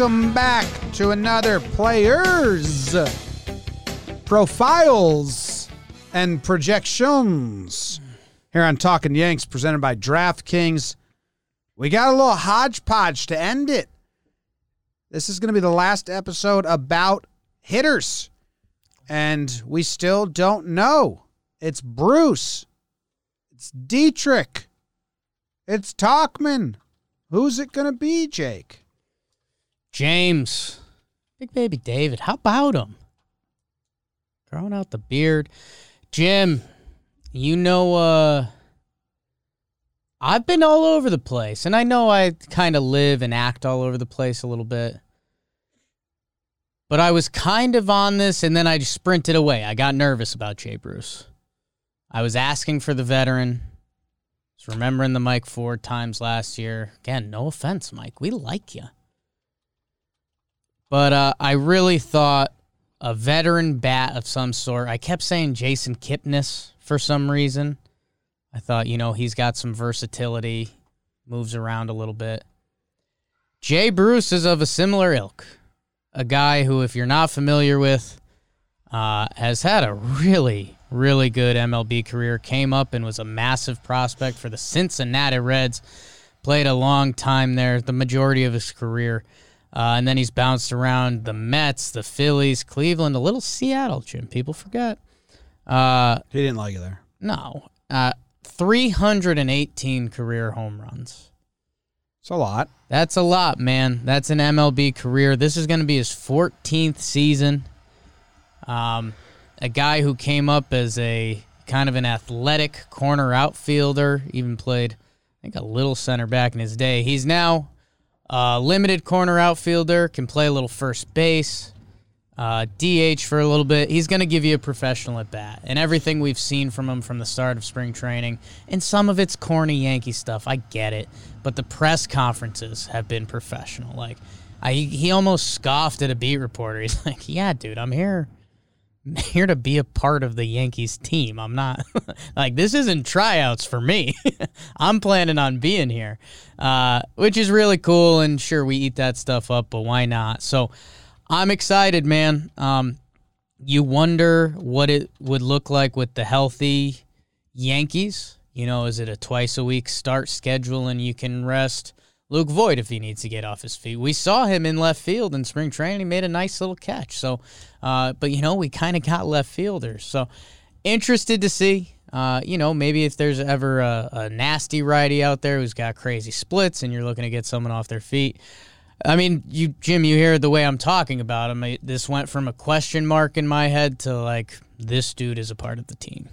Welcome back to another Players Profiles and Projections here on Talking Yanks, presented by DraftKings. We got a little hodgepodge to end it. This is going to be the last episode about hitters, and we still don't know. It's Bruce, it's Dietrich, it's Tauchman. Who's it going to be, Jake? James, big baby David. How about him? Growing out the beard. Jim, you know, uh, I've been all over the place, and I know I kind of live and act all over the place a little bit. But I was kind of on this, and then I just sprinted away. I got nervous about Jay Bruce. I was asking for the veteran. I was remembering the Mike Ford times last year. Again, no offense, Mike. We like you. But uh, I really thought a veteran bat of some sort. I kept saying Jason Kipnis for some reason. I thought, you know, he's got some versatility, moves around a little bit. Jay Bruce is of a similar ilk. A guy who, if you're not familiar with, uh, has had a really, really good MLB career. Came up and was a massive prospect for the Cincinnati Reds. Played a long time there, the majority of his career. Uh, and then he's bounced around the Mets, the Phillies, Cleveland, a little Seattle, Jim. People forget. Uh, He didn't like you there. no. Uh, 318 career home runs. It's a lot. That's a lot, man. That's an MLB career. This is going to be his 14th season. Um, a guy who came up as a kind of an athletic corner outfielder, even played, I think, a little center back in his day. He's now a limited corner outfielder, can play a little first base, uh, DH for a little bit. He's going to give you a professional at bat. And everything we've seen from him from the start of spring training, and some of it's corny Yankee stuff. I get it. But the press conferences have been professional. Like, I, he almost scoffed at a beat reporter. He's like, yeah, dude, I'm here. Here to be a part of the Yankees team. I'm not like this isn't tryouts for me. I'm planning on being here, uh, which is really cool. And sure, we eat that stuff up, but why not? So I'm excited, man. Um, you wonder what it would look like with the healthy Yankees. You know, is it a twice a week start schedule and you can rest Luke Voit if he needs to get off his feet? We saw him in left field in spring training. He made a nice little catch. So, uh, but you know, we kind of got left fielders. So, interested to see. Uh, you know, maybe if there's ever a, a nasty righty out there who's got crazy splits and you're looking to get someone off their feet. I mean, you, Jim, you hear the way I'm talking about him. It- This went from a question mark in my head to like, this dude is a part of the team.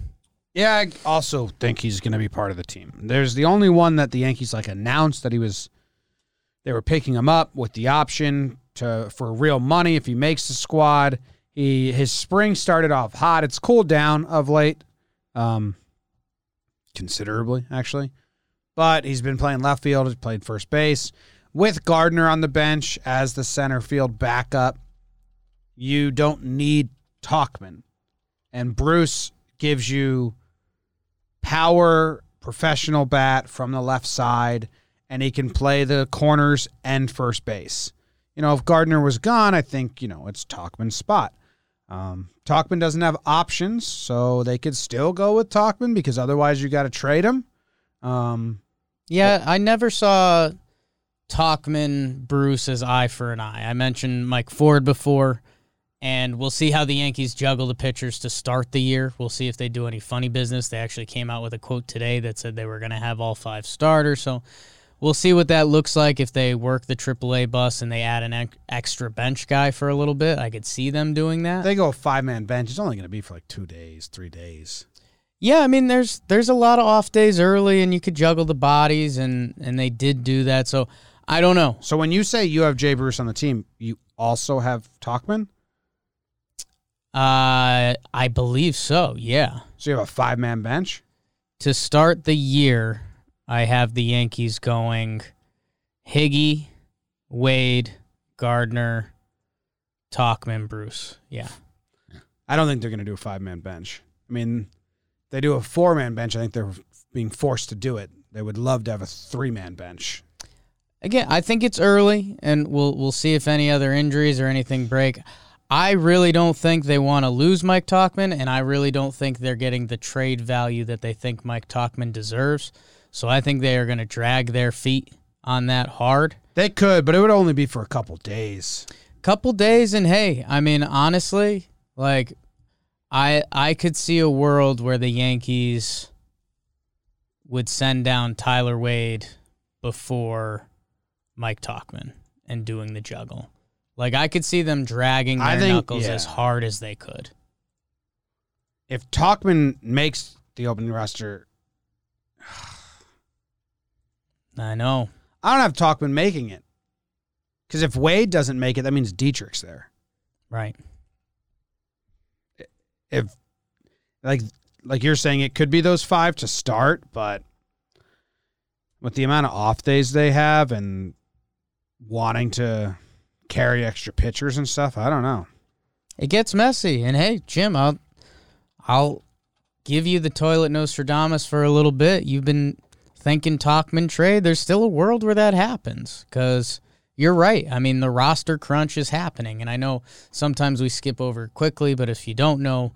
Yeah, I also think he's going to be part of the team. There's the only one that the Yankees like announced that he was they were picking him up with the option to for real money if he makes the squad. He his spring started off hot. It's cooled down of late. Um considerably actually. But he's been playing left field, he's played first base with Gardner on the bench as the center field backup. You don't need Tauchman. And Bruce gives you power, professional bat from the left side, and he can play the corners and first base. You know, if Gardner was gone, I think, you know, it's Tauchman's spot. Um, Tauchman doesn't have options, so they could still go with Tauchman because otherwise you got to trade him. Um, Yeah, I never saw Tauchman Bruce as eye for an eye. I mentioned Mike Ford before, and we'll see how the Yankees juggle the pitchers to start the year. We'll see if they do any funny business. They actually came out with a quote today that said they were going to have all five starters. So we'll see what that looks like if they work the AAA bus and they add an ex- extra bench guy for a little bit. I could see them doing that. they go five man bench. It's only going to be for like two days, three days. Yeah, I mean, there's there's a lot of off days early, and you could juggle the bodies, and and they did do that. So I don't know. So when you say you have Jay Bruce on the team, you also have Tauchman. Uh, I believe so. Yeah. So you have a five man bench. To start the year, I have the Yankees going Higgy, Wade, Gardner, Tauchman, Bruce. Yeah. I don't think they're going to do a five man bench. I mean, they do a four man bench. I think they're being forced to do it. They would love to have a three man bench. again, I think it's early, and we'll we'll see if any other injuries or anything break. I really don't think they want to lose Mike Tauchman, and I really don't think they're getting the trade value that they think Mike Tauchman deserves. So I think they are going to drag their feet on that hard. They could, but it would only be for a couple days. Couple days, and hey, I mean, honestly, like, I I could see a world where the Yankees would send down Tyler Wade before Mike Tauchman and doing the juggle. Like I could see them dragging their think- knuckles yeah. as hard as they could. If Tauchman makes the opening roster, I know. I don't have Tauchman making it. Because if Wade doesn't make it, that means Dietrich's there. Right. If like like you're saying, it could be those five to start, but with the amount of off days they have and wanting to carry extra pitchers and stuff, I don't know. It gets messy. And hey, Jim, I'll I'll give you the toilet Nostradamus for a little bit. You've been thinking Tauchman trade. There's still a world where that happens because you're right. I mean, the roster crunch is happening. And I know sometimes we skip over quickly, but if you don't know,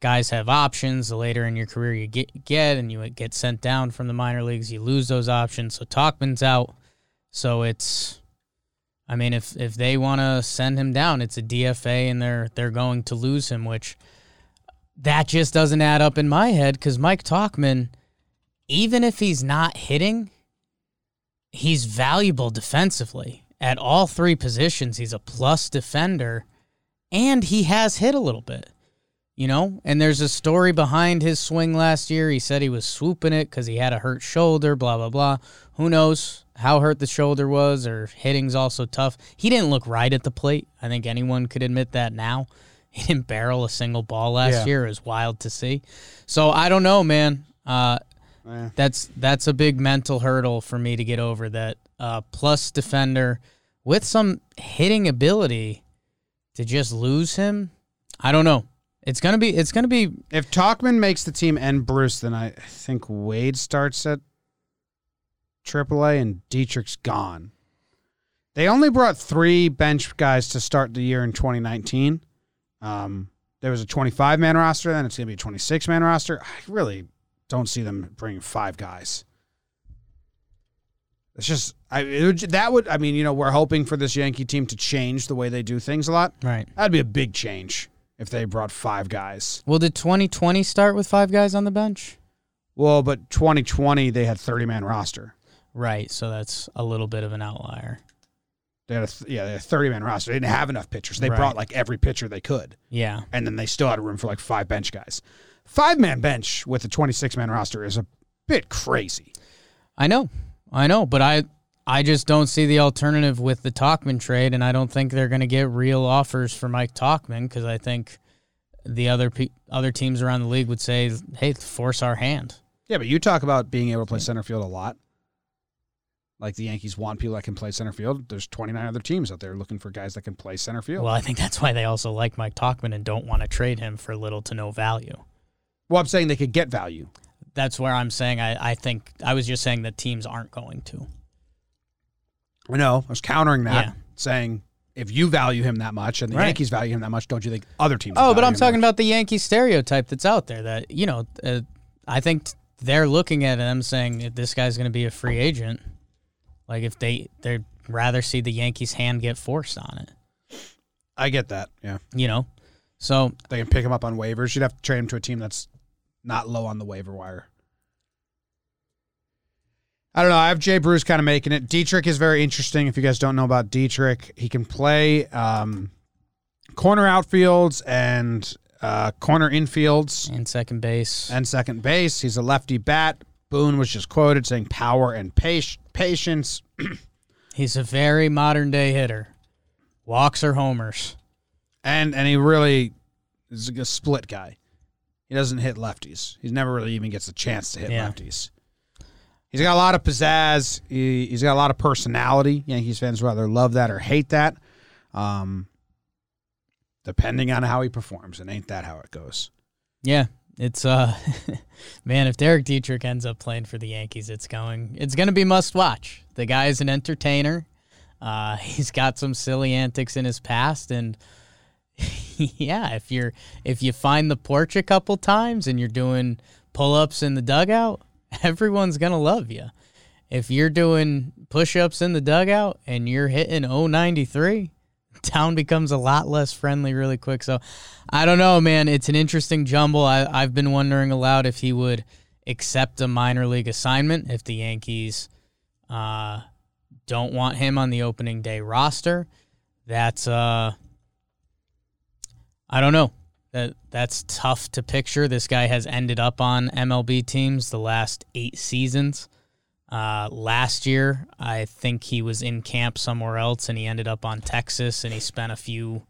guys have options. The later in your career you get, get and you get sent down from the minor leagues, you lose those options. So Tauchman's out. So it's I mean, if if they want to send him down, it's a DFA, and they're they're going to lose him, which that just doesn't add up in my head. Because Mike Tauchman, even if he's not hitting, he's valuable defensively at all three positions. He's a plus defender, and he has hit a little bit. You know, and there's a story behind his swing last year. He said he was swooping it because he had a hurt shoulder, blah, blah, blah. Who knows how hurt the shoulder was or hitting's also tough. He didn't look right at the plate. I think anyone could admit that now. He didn't barrel a single ball last Yeah. year. It was wild to see. So I don't know, man. Uh, That's that's a big mental hurdle for me to get over. That uh, plus defender with some hitting ability to just lose him. I don't know. It's gonna be. It's gonna be. If Tauchman makes the team and Bruce, then I think Wade starts at AAA and Dietrich's gone. They only brought three bench guys to start the year in 2019. Um, there was a 25 man roster, then it's going to be a 26 man roster. I really don't see them bringing five guys. It's just I it that would I mean you know we're hoping for this Yankee team to change the way they do things a lot. Right. That'd be a big change if they brought five guys. Well, did 2020 start with five guys on the bench? Well, but 2020 they had 30 man roster. Right. So that's a little bit of an outlier. They had a th- yeah, they had a 30 man roster. They didn't have enough pitchers. They Right. brought like every pitcher they could, Yeah. and then they still had room for like five bench guys. Five man bench with a 26 man roster is a bit crazy. I know, I know, but I I just don't see the alternative with the Tauchman trade, and I don't think they're going to get real offers for Mike Tauchman because I think the other pe- other teams around the league would say, "Hey, force our hand." Yeah, but you talk about being able to play center field a lot. Like the Yankees want people that can play center field. There's 29 other teams out there looking for guys that can play center field. Well, I think that's why they also like Mike Tauchman and don't want to trade him for little to no value. Well, I'm saying they could get value. That's where I'm saying I, I think I was just saying that teams aren't going to. I know. I was countering that, Yeah. saying if you value him that much and the Right. Yankees value him that much, don't you think other teams? Oh, but I'm talking much? about the Yankee stereotype that's out there. That you know, uh, I think they're looking at him saying if this guy's going to be a free agent. Like if they they'd rather see the Yankees' hand get forced on it. I get that. Yeah, You know, so they can pick him up on waivers. You'd have to trade him to a team that's not low on the waiver wire. I don't know. I have Jay Bruce kind of making it. Dietrich is very interesting. If you guys don't know about Dietrich, he can play um, corner outfields and uh, corner infields in second base, and second base. He's a lefty bat. Boone was just quoted saying power and patience. he's a very modern day hitter. Walks or homers. And and he really is a split guy. He doesn't hit lefties. He never really even gets a chance to hit Yeah. lefties. He's got a lot of pizzazz. He, he's got a lot of personality. Yankees fans rather love that or hate that, um, depending on how he performs. And ain't that how it goes? Yeah, It's uh, man, if Derek Dietrich ends up playing for the Yankees, it's going. It's going to be must watch. The guy is an entertainer. Uh, he's got some silly antics in his past, and yeah, if you're if you find the porch a couple times and you're doing pull ups in the dugout, everyone's gonna love you. If you're doing push ups in the dugout and you're hitting 093, town becomes a lot less friendly really quick. So I don't know, man. It's an interesting jumble. I, I've been wondering aloud if he would accept a minor league assignment if the Yankees uh, don't want him on the opening day roster. That's uh I don't know. That that's tough to picture. This guy has ended up on MLB teams the last 8 seasons. Uh, last year, I think he was in camp somewhere else and he ended up on Texas and he spent a few,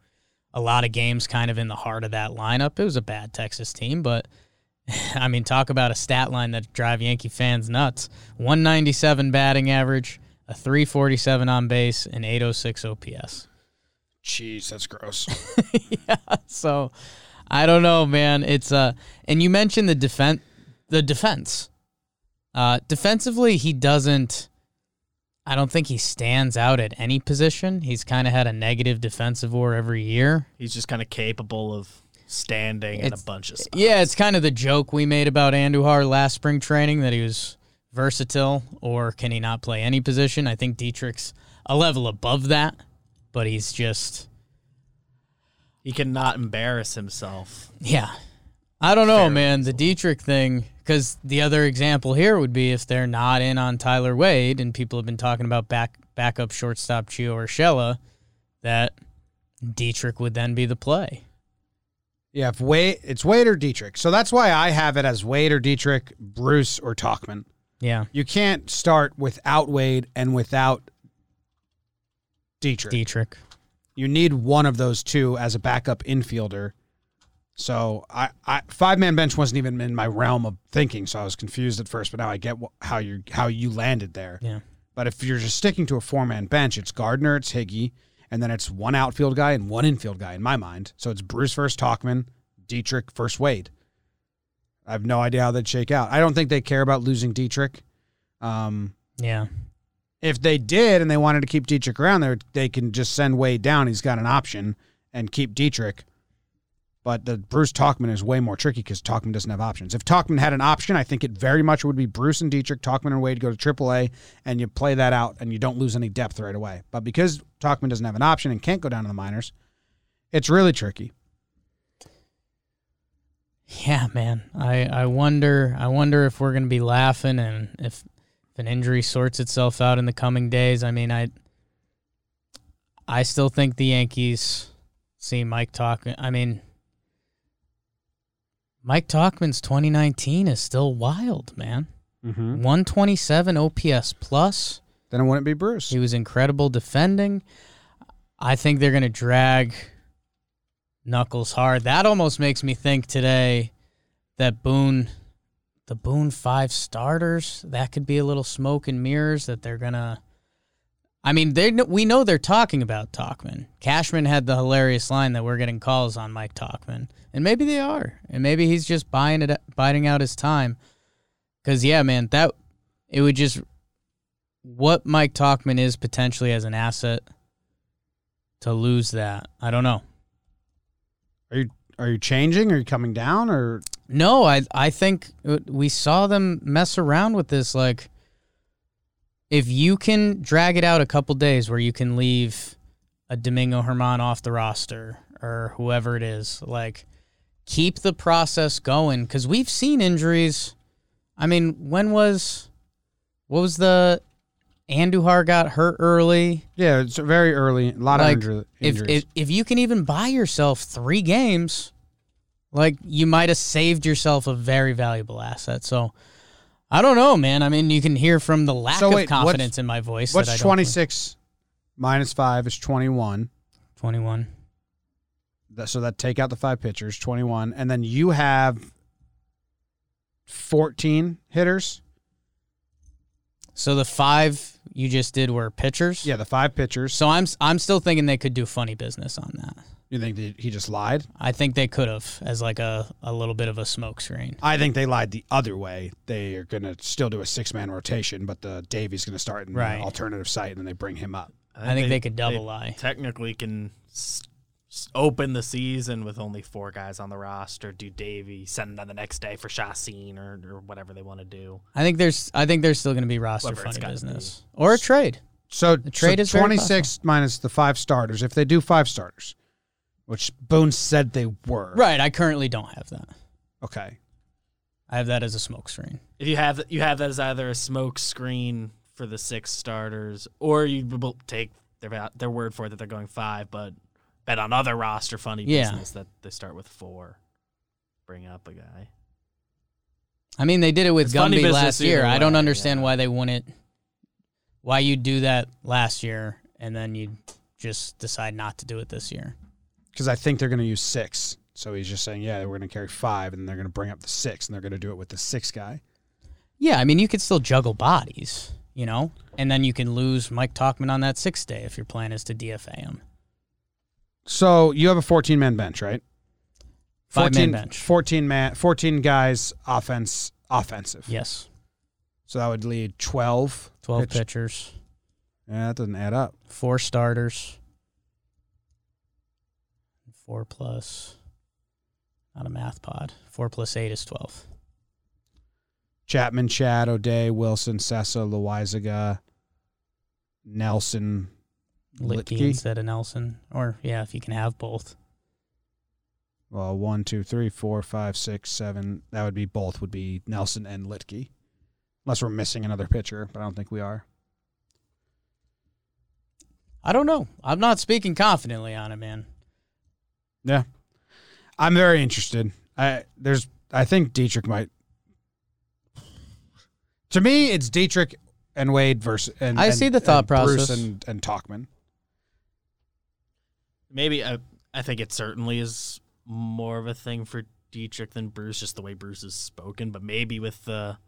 a lot of games kind of in the heart of that lineup. It was a bad Texas team, but I mean, talk about a stat line that drive Yankee fans nuts 197 batting average, a 347 on base, and 806 OPS. Jeez, that's gross. yeah, so I don't know, man. It's uh, and you mentioned the defense, the defense. Uh, defensively, he doesn't. I don't think he stands out at any position. He's kind of had a negative defensive WAR every year. He's just kind of capable of standing in a bunch of spots. Yeah, it's kind of the joke we made about Andujar last spring training that he was versatile or can he not play any position? I think Dietrich's a level above that, but he's just he cannot embarrass himself. Yeah. I don't know, Fairly man. The. Dietrich thing, because the other example here would be if they're not in on Tyler Wade, and people have been talking about back backup shortstop Gio Urshela, that Dietrich would then be the play. Yeah, if Wade, it's Wade or Dietrich. So that's why I have it as Wade or Dietrich, Bruce or Tauchman. Yeah, You can't start without Wade and without Dietrich. Dietrich. You need one of those two as a backup infielder. So I, I five man bench wasn't even in my realm of thinking, so I was confused at first. But now I get wh- how you how you landed there. Yeah. But if you're just sticking to a four man bench, it's Gardner, it's Higgy, and then it's one outfield guy and one infield guy in my mind. So it's Bruce first Tauchman, Dietrich first Wade. I have no idea how they'd shake out. I don't think they care about losing Dietrich. Um, Yeah. If they did and they wanted to keep Dietrich around there, they can just send Wade down. He's got an option and keep Dietrich. But the Bruce Tauchman is way more tricky because Tauchman doesn't have options. If Tauchman had an option, I think it very much would be Bruce and Dietrich, Tauchman and Wade go to AAA, and you play that out and you don't lose any depth right away. But because Tauchman doesn't have an option and can't go down to the minors, it's really tricky. Yeah, man. I, I wonder I wonder if we're gonna be laughing and if if an injury sorts itself out in the coming days. I mean I I still think the Yankees see Mike Talk I mean Mike Tauchman's 2019 is still wild, man. Mm-hmm. 127 OPS plus. Then it wouldn't be Bruce. He was incredible defending. I think they're going to drag Knuckles hard. That almost makes me think today that Boone, the Boone five starters, that could be a little smoke and mirrors that they're to. I mean, they we know they're talking about Tauchman. Cashman had the hilarious line that we're getting calls on Mike Tauchman, and maybe they are, and maybe he's just buying it, biding out his time. Because yeah, man, that it would just what Mike Tauchman is potentially as an asset to lose that. I don't know. Are you are you changing? Are you coming down? Or No, I I think uh, we saw them mess around with this like if you can drag it out a couple days where you can leave a Domingo Germán off the roster or whoever it is, like keep the process going cuz we've seen injuries. I mean, when was what was the Andujar got hurt early? yeah, it's very early. A lot Like, of injury, if, injuries. if if you can even buy yourself three games, like you might have saved yourself a very valuable asset. So I don't know, man. I mean, you can hear from the lack So of wait, what's- confidence in my voice. that I What's twenty six minus five is twenty one. 21. So that take out the five pitchers, 21. And then you have 14 hitters. So the five you just did were pitchers. Yeah, the five pitchers. So I'm I'm still thinking they could do funny business on that. You think that he just lied? I think they could have as like a, a little bit of a smokescreen. I think they lied the other way. They are going to still do a six man rotation, but the Davies going to start in Right. the alternative site, and then they bring him up. I think they could double lie. Technically, can s- s- open the season with only four guys on the roster. Do Davy send them the next day for Chacín or, or whatever they want to do. I think there's I think there's still going to be roster Whatever it's funny gotta business or a trade. So, the trade so is 26 minus the five starters. If they do five starters, which Boone said they were. Right. I currently don't have that. Okay. I have that as a smoke screen. If you have you have that as either a smoke screen for the six starters, or you take their their word for it that they're going five, but bet on other roster funny Yeah. business that they start with four. Bring up a guy. I mean, they did it with It's Gumby last year. either I don't understand yeah. why they wouldn't. Why you do that last year and then you just decide not to do it this year? Because I think they're going to use six. So he's just saying, yeah, we're going to carry five, and they're going to bring up the six, and they're going to do it with the six guy. Yeah, I mean, you could still juggle bodies, you know, and then you can lose Mike Tauchman on that sixth day if your plan is to DFA him. So you have a 14 man bench, right? Five-man 14 bench. 14 man, 14 guys, offense, offensive. Yes, So that would lead 12. twelve pitch- pitchers, Yeah, that doesn't add up. four starters, four plus. Not a math pod. Four plus eight is twelve. Chapman, Chad, O'Day, Wilson, Sessa, Loaisiga, Nelson, Luetge Luetge. instead of Nelson, or yeah, if you can have both. Well, one, two, three, four, five, six, seven. That would be both would be Nelson and Luetge. Unless we're missing another pitcher, but I don't think we are. I don't know. I'm not speaking confidently on it, man. Yeah. I'm very interested. I there's I think Dietrich might To me, it's Dietrich and Wade versus and I and- see the thought and Bruce process. and, and Tauchman. Maybe I, I think it certainly is more of a thing for Dietrich than Bruce, just the way Bruce has spoken. But maybe with the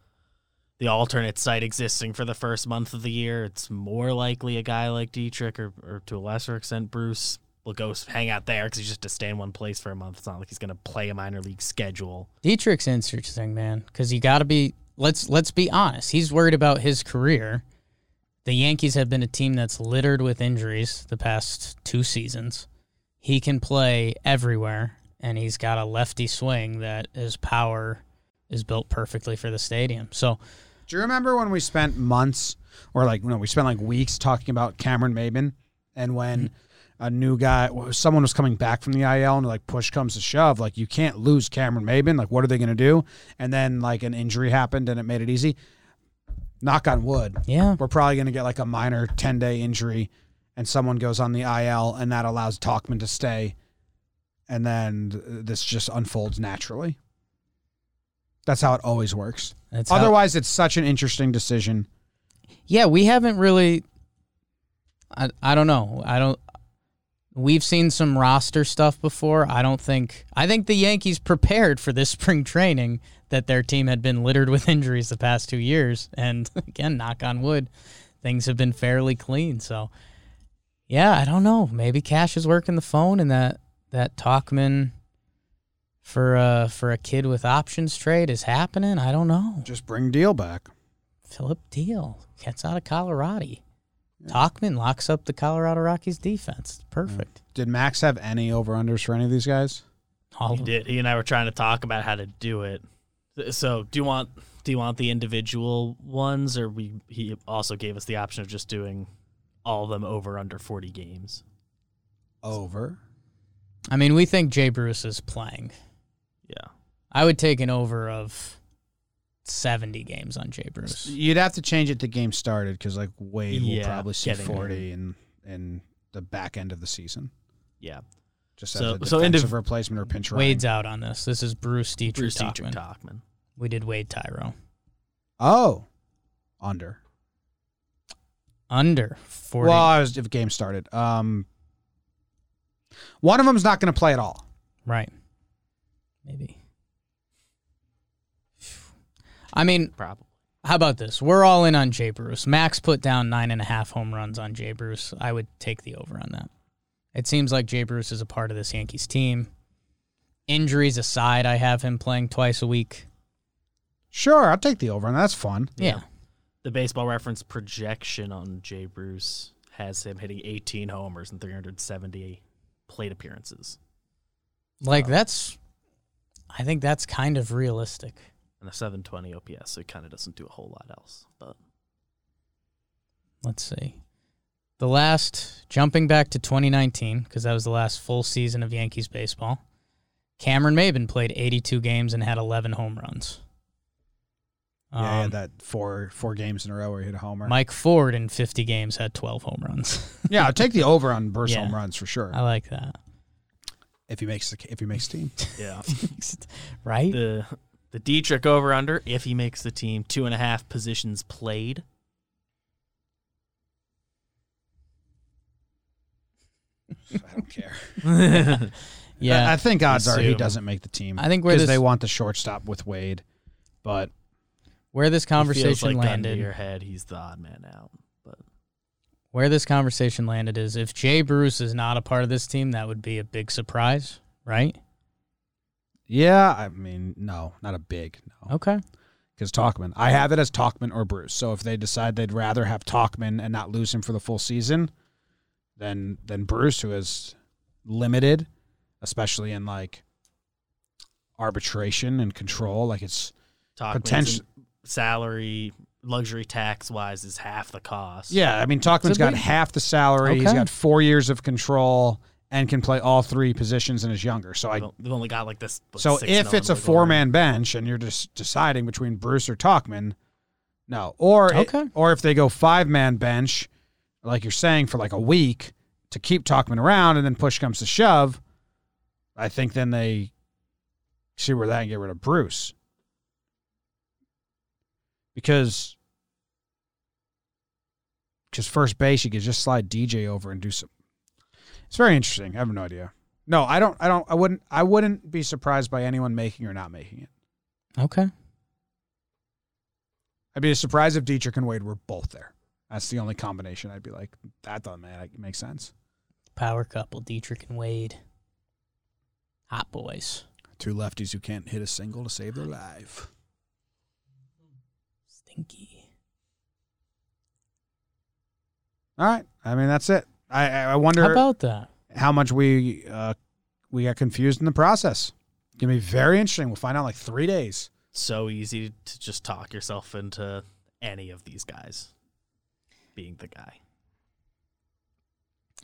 the alternate site existing for the first month of the year, it's more likely a guy like Dietrich or, or to a lesser extent Bruce will go hang out there because he's just to stay in one place for a month. It's not like he's going to play a minor league schedule. Dietrich's interesting, man, because you got to be. Let's let's be honest. He's worried about his career. The Yankees have been a team that's littered with injuries the past two seasons. He can play everywhere, and he's got a lefty swing that his power is built perfectly for the stadium. So Do you remember when we spent months or like no, we spent like weeks talking about Cameron Maybin and when mm-hmm. A new guy someone was coming back from the IL and like push comes to shove, like you can't lose Cameron Maybin. Like what are they gonna do? And then like an injury happened and it made it easy. Knock on wood. yeah, We're probably gonna get like a minor ten day injury and someone goes on the IL and that allows Tauchman to stay. And then this just unfolds naturally. That's how it always works. that's how- Otherwise, it's such an interesting decision. Yeah, we haven't really. I I don't know. I don't. We've seen some roster stuff before. I don't think. I think the Yankees prepared for this spring training that their team had been littered with injuries the past two years, and again, knock on wood, things have been fairly clean. So, yeah, I don't know. Maybe Cash is working the phone, and that that Tauchman for a for a kid with options trade is happening. I don't know. Just bring Diehl back. Phillip Diehl gets out of Colorado. Tauchman locks up the Colorado Rockies defense. Perfect. Did Max have any over unders for any of these guys? All He of- did. He and I were trying to talk about how to do it. So, do you want do you want the individual ones, or we? He also gave us the option of just doing all of them over under forty games. Over. I mean, we think Jay Bruce is playing. Yeah, I would take an over of 70 games on Jay Bruce. You'd have to change it to game started because like Wade will probably see getting forty in in the back end of the season. yeah. Just So- as a so defensive indiv- replacement or pinch running. Wade's out on this. This is Bruce Dietrich Bruce Tauchman. Dietrich Tauchman. We did Wade Tyro. Oh, under. Under 40. Well, I was if game started. Um, one of them's not going to play at all. right. Maybe. I mean, Probably. How about this? We're all in on Jay Bruce. Max put down nine and a half home runs on Jay Bruce. I would take the over on that. It seems like Jay Bruce is a part of this Yankees team. Injuries aside, I have him playing twice a week. Sure, I'll take the over, and that's fun. Yeah. The baseball reference projection on Jay Bruce has him hitting 18 homers and 370 plate appearances. Like uh, that's I think that's kind of realistic. And a 720 OPS, so it kind of doesn't do a whole lot else. But Let's see. The last jumping back to 2019 because that was the last full season of Yankees baseball. Cameron Maybin played 82 games and had 11 home runs. yeah, yeah, Um, that four four games in a row where he hit a homer. Mike Ford in 50 games had 12 home runs. yeah, I'll take the over on Burst Yeah. home runs for sure. I like that. if he makes the if he makes team. yeah, right? the the Dietrich over under if he makes the team two and a half positions played. I don't care. yeah. I, I think odds are he doesn't make the team. I think where because this they want the shortstop with Wade, but where this He feels conversation like gun to landed your head, he's the odd man out. But where this conversation landed is if Jay Bruce is not a part of this team, that would be a big surprise, right? Yeah, I mean, no, not a big no. Okay. Because Tauchman, I have it as Tauchman or Bruce. So if they decide they'd rather have Tauchman and not lose him for the full season, then then Bruce, who is limited, especially in like arbitration and control, like it's Tauchman's Potential- salary, luxury tax wise, is half the cost. yeah. I mean, Tauchman's got half the salary. He's got four years of control and can play all three positions and is younger. So I They've only got like this. what, So if it's a four man bench and you're just deciding between Bruce or Tauchman, no. Or it- Okay. or if they go five man bench, like you're saying, for like a week to keep Tauchman around and then push comes to shove, I think then they see where that and get rid of Bruce. Because because first base you could just slide DJ over and do some it's very interesting. I have no idea. No, I don't. I don't. I wouldn't. I wouldn't be surprised by anyone making or not making it. Okay. I'd be surprised if Dietrich and Wade were both there. That's the only combination. I'd be like, that doesn't man, it makes sense. Power couple, Dietrich and Wade. Hot boys. Two lefties who can't hit a single to save their life. Stinky. All right. I mean, that's it. I I I wonder How about that? how much we uh, we got confused in the process. It's gonna be very interesting. We'll find out in like three days. so easy to just talk yourself into any of these guys being the guy.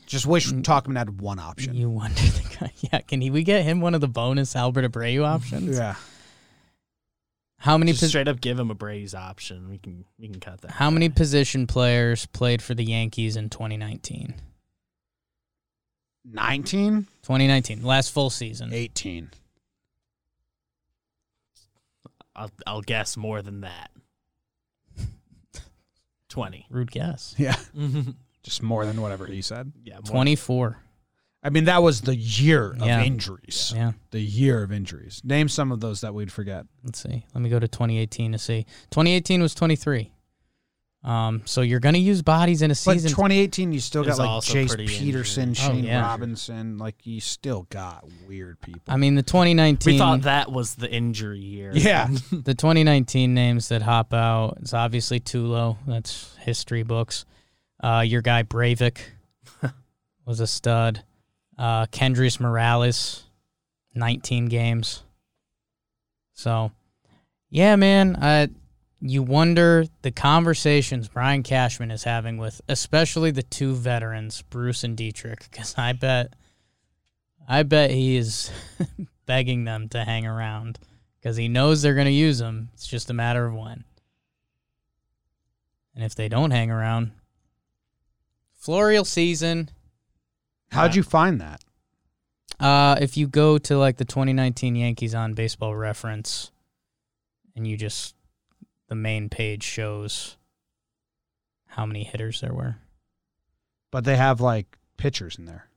Just wish Mm. Tauchman had one option. You wonder the guy. Yeah, can he, we get him one of the bonus Albert Abreu options? Yeah. How many Just pos- straight up give him a Braves option. We can we can cut that. how many position players played for the Yankees in 2019? 19, 2019, last full season. 18. I'll I'll guess more than that. Twenty. Rude guess. Yeah. yeah, Just more than whatever he said. more. 24. I mean, that was the year of Yeah. injuries. Yeah. The year of injuries. Name some of those that we'd forget. Let's see. Let me go to 2018 to see. 2018 was 23. Um, so you're going to use bodies in a But season. 2018, you still There's got like also Jace pretty Peterson, injured. Oh, Shane yeah. Robinson. Like, you still got weird people. I mean, the 2019. We thought that was the injury year. yeah. the 2019 names that hop out is obviously Tulo. That's history books. Uh, your guy Breyvic was a stud. Uh, Kendrys Morales, 19 games. So, yeah, man. Uh, you wonder the conversations Brian Cashman is having with, especially the two veterans, Bruce and Dietrich, because I bet, I bet he is begging them to hang around because he knows they're going to use them. It's just a matter of when. And if they don't hang around, Florial season. How'd you find that? Uh, if you go to like the 2019 Yankees on Baseball Reference, and you just the main page shows how many hitters there were. But they have like pictures in there.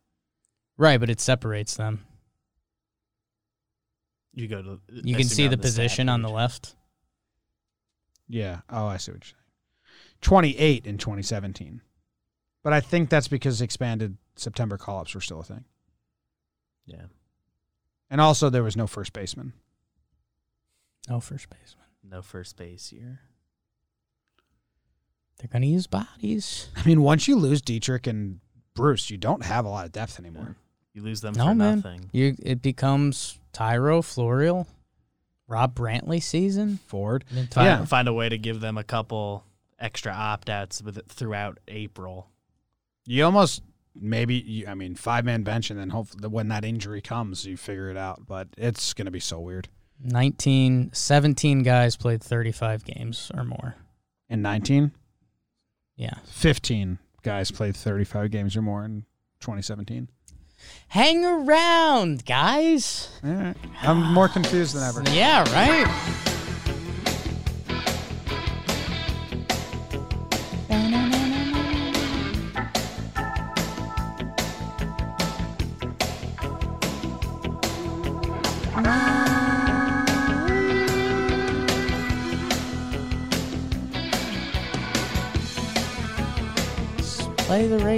Right, but it separates them. You go to. You can see the position on the left. Yeah. Oh, I see what you're saying. 28 in 2017. But I think that's because expanded September call ups were still a thing. Yeah. And also, there was no first baseman. No first baseman. No first base here. They're going to use bodies. I mean, once you lose Dietrich and Bruce, you don't have a lot of depth anymore. You lose them No, for man. nothing. You it becomes Tyro, Florial, Rob Brantley season. Ford. I Find, Yeah. find a way to give them a couple extra opt outs with it throughout April. You almost maybe. You, I mean, five man bench, and then hopefully when that injury comes, you figure it out. But it's gonna be so weird. 19, 17 guys played 35 games or more. In 19, Yeah. 15 guys played 35 games or more in 2017. Hang around, guys. All right. I'm more confused than ever. Yeah, right?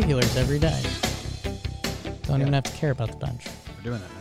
Regulars every day. Don't even have to care about the bench. We're doing it.